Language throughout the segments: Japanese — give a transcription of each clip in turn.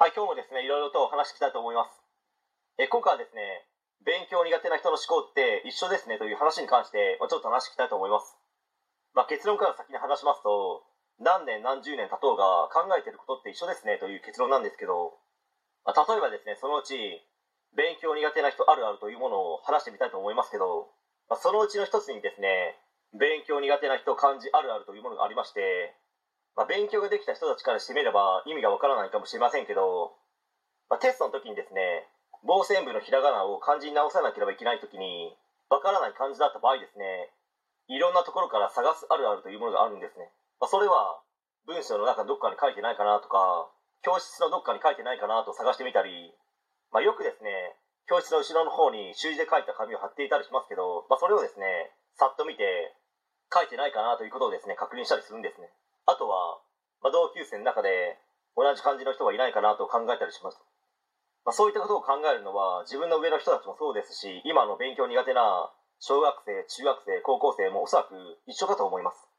はい、今日もですね、いろいろとお話ししたいと思います。え今回はですね、勉強苦手な人の思考って一緒ですねという話に関して、まあ、ちょっと話していきたいと思います。まあ、結論から先に話しますと、何年何十年経とうが考えてることって一緒ですねという結論なんですけど、まあ、例えばですね、そのうち、勉強苦手な人あるあるというものを話してみたいと思いますけど、まあ、そのうちの一つにですね、勉強苦手な人漢字あるあるというものがありまして、まあ、勉強ができた人たちからしてみれば意味がわからないかもしれませんけど、まあ、テストの時にですね傍線部のひらがなを漢字に直さなければいけない時にわからない漢字だった場合ですねいろんなところから探すあるあるというものがあるんですね、まあ、それは文章の中どっかに書いてないかなとか教室のどっかに書いてないかなと探してみたり、まあ、よくですね教室の後ろの方に習字で書いた紙を貼っていたりしますけど、まあ、それをですねさっと見て書いてないかなということをですね確認したりするんですね。あとは、まあ、同級生の中で同じ漢字の人がいないかなと考えたりします、まあ、そういったことを考えるのは自分の上の人たちもそうですし今の勉強苦手な小学生中学生高校生もおそらく一緒かと思います。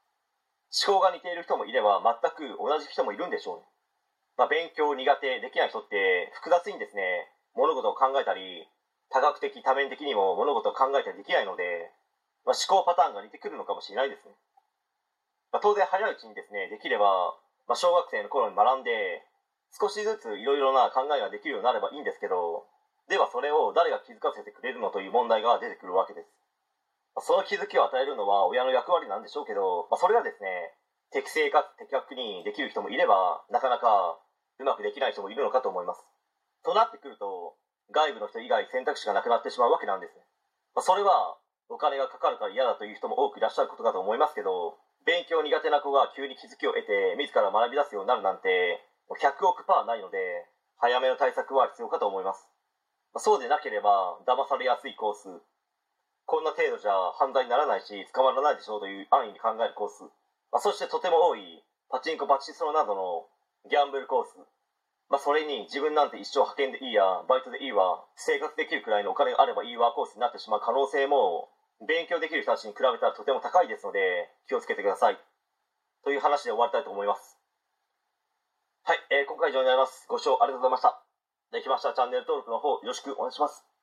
思考が似ている人もいれば全く同じ人もいるんでしょうね、まあ、勉強苦手できない人って複雑にですね物事を考えたり多角的多面的にも物事を考えたりできないので、まあ、思考パターンが似てくるのかもしれないですね。まあ、当然早いうちにですねできれば、まあ、小学生の頃に学んで少しずついろいろな考えができるようになればいいんですけどではそれを誰が気づかせてくれるのという問題が出てくるわけです、ま、その気づきを与えるのは親の役割なんでしょうけど、まあ、それがですね適正かつ的確にできる人もいればなかなかうまくできない人もいるのかと思います。となってくると外部の人以外選択肢がなくなってしまうわけなんですね、まあ、それはお金がかかるから嫌だという人も多くいらっしゃることかと思いますけど勉強苦手な子が急に気づきを得て自ら学び出すようになるなんて100億パーないので早めの対策は必要かと思います。そうでなければ騙されやすいコース。こんな程度じゃ犯罪にならないし捕まらないでしょうという安易に考えるコース。そしてとても多いパチンコパチスロなどのギャンブルコース。まあ、それに自分なんて一生派遣でいいやバイトでいいわ生活できるくらいのお金があればいいわコースになってしまう可能性も勉強できる人たちに比べたらとても高いですので気をつけてください。という話で終わりたいと思います。はい、えー、今回以上になります。ご視聴ありがとうございました。できましたらチャンネル登録の方よろしくお願いします。